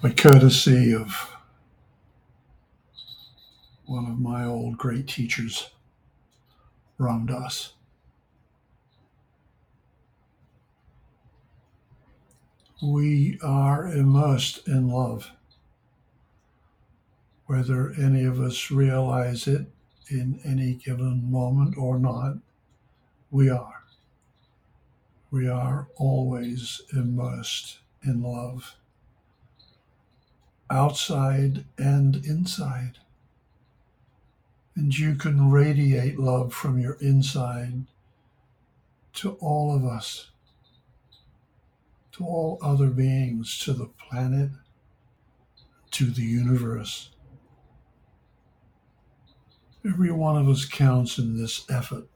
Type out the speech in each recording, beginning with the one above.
by courtesy of one of my old great teachers, Ram Dass. We are immersed in love, whether any of us realize it in any given moment or not, we are. We are always immersed in love, outside and inside. And you can radiate love from your inside to all of us, to all other beings, to the planet, to the universe. Every one of us counts in this effort.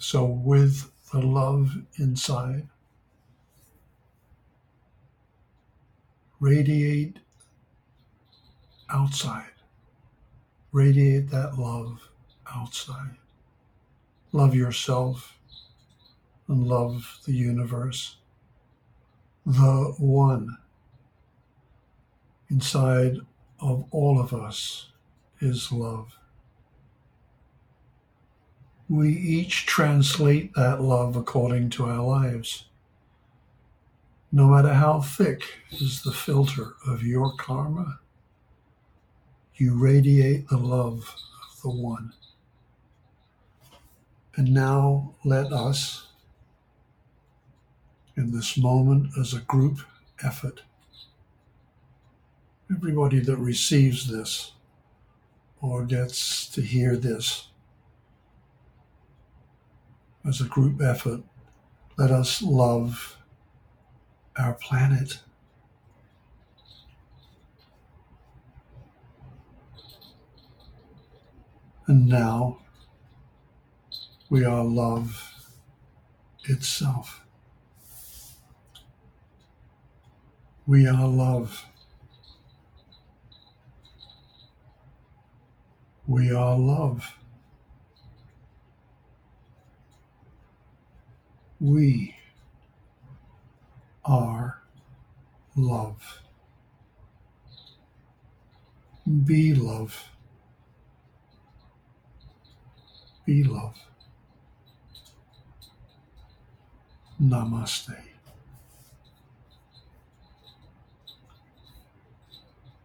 So, with the love inside, radiate outside. Radiate that love outside. Love yourself and love the universe. The one inside of all of us is love. We each translate that love according to our lives. No matter how thick is the filter of your karma, you radiate the love of the one. And now let us, in this moment as a group effort, everybody that receives this or gets to hear this as a group effort, let us love our planet. And now we are love itself. We are love. We are love. We are love. Be love. Be love. Namaste.